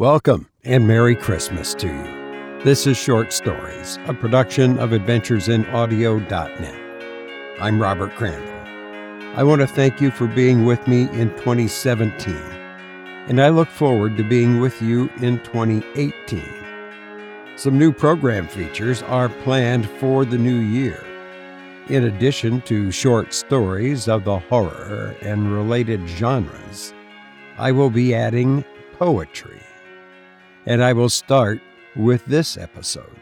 Welcome and Merry Christmas to you. This is Short Stories, a production of AdventuresInAudio.net. I'm Robert Crandall. I want to thank you for being with me in 2017, and I look forward to being with you in 2018. Some new program features are planned for the new year. In addition to short stories of the horror and related genres, I will be adding poetry and I will start with this episode,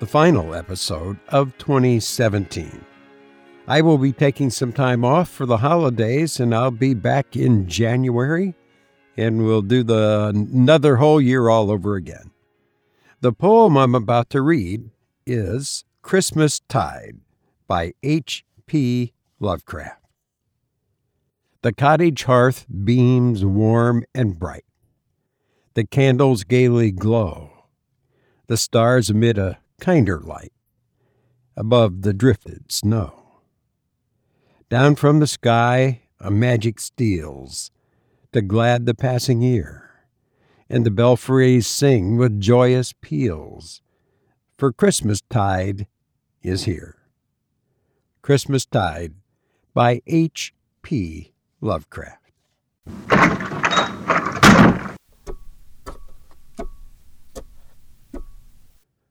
the final episode of 2017. I will be taking some time off for the holidays and I'll be back in January and we'll do the another whole year all over again. The poem I'm about to read is Christmas Tide by H.P. Lovecraft. The cottage hearth beams warm and bright. The candles gaily glow, the stars emit a kinder light above the drifted snow. Down from the sky a magic steals to glad the passing ear, and the belfries sing with joyous peals, for Christmas tide is here. Christmas Tide by H. P. Lovecraft.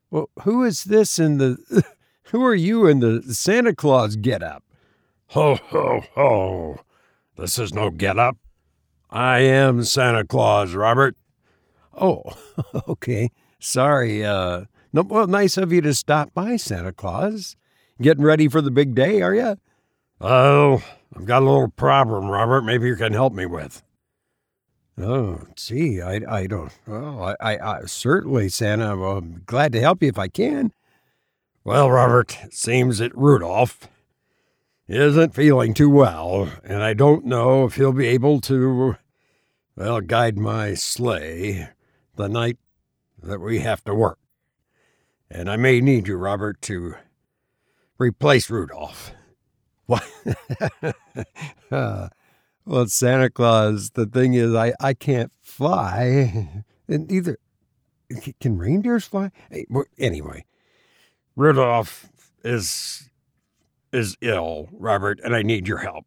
Well, who is this in the. Who are you in the Santa Claus get up? Ho, ho, ho. This is no get up. I am Santa Claus, Robert. Oh, okay. Sorry. Uh, no, well, nice of you to stop by, Santa Claus. Getting ready for the big day, are you? Oh, I've got a little problem, Robert. Maybe you can help me with. Oh, gee, I, I don't. Well, I, I, I certainly, Santa. Well, I'm glad to help you if I can. Well, Robert, it seems that Rudolph isn't feeling too well, and I don't know if he'll be able to, well, guide my sleigh the night that we have to work. And I may need you, Robert, to replace Rudolph. What? uh, well, Santa Claus, the thing is, I, I can't fly. And either can reindeers fly? Anyway, Rudolph is is ill, Robert, and I need your help.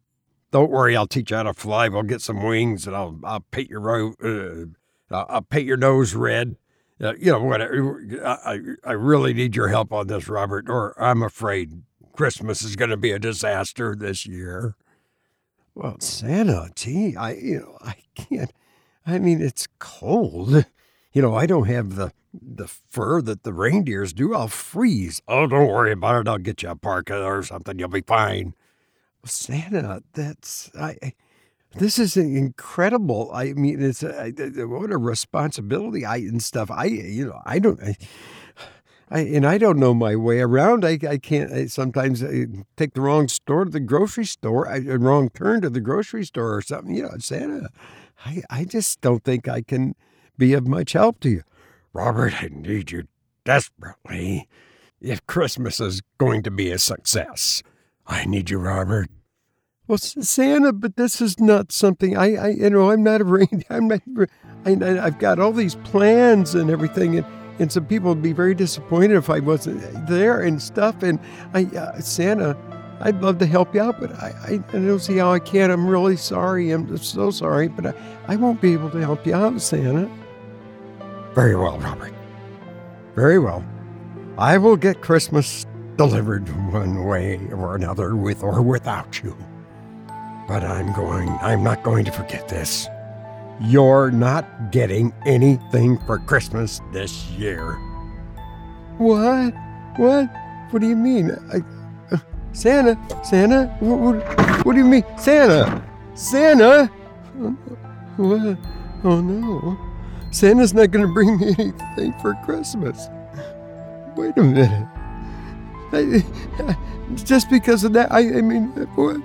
Don't worry, I'll teach you how to fly. We'll get some wings, and I'll I'll paint your ro- uh, I'll paint your nose red. Uh, you know whatever. I I really need your help on this, Robert, or I'm afraid Christmas is going to be a disaster this year. Well, Santa, gee, I you know I can't. I mean, it's cold. You know, I don't have the the fur that the reindeers do. I'll freeze. Oh, don't worry about it. I'll get you a parka or something. You'll be fine. Santa, that's I. I this is incredible. I mean, it's a, what a responsibility. I and stuff. I you know I don't. I, I, and I don't know my way around. I, I can't I sometimes I take the wrong store to the grocery store, I, a wrong turn to the grocery store or something. You know, Santa, I, I just don't think I can be of much help to you. Robert, I need you desperately. If Christmas is going to be a success, I need you, Robert. Well, Santa, but this is not something I, I you know, I'm not a reindeer. I'm not, I, I've got all these plans and everything, and and some people would be very disappointed if I wasn't there and stuff. And I, uh, Santa, I'd love to help you out, but I, I, I, don't see how I can. I'm really sorry. I'm so sorry, but I, I won't be able to help you out, Santa. Very well, Robert. Very well. I will get Christmas delivered one way or another, with or without you. But I'm going, I'm not going to forget this. You're not getting anything for Christmas this year. What? What? What do you mean? I, uh, Santa? Santa? What, what, what, do you mean? Santa? Santa? What? Oh no. Santa's not going to bring me anything for Christmas. Wait a minute. I, just because of that, I, I mean, what?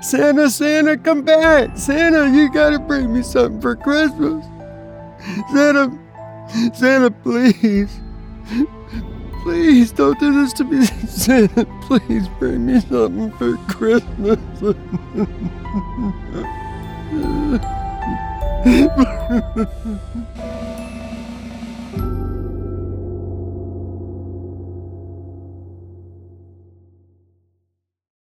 Santa, Santa, come back. Santa, you gotta bring me something for Christmas. Santa, Santa, please. Please don't do this to me. Santa, please bring me something for Christmas.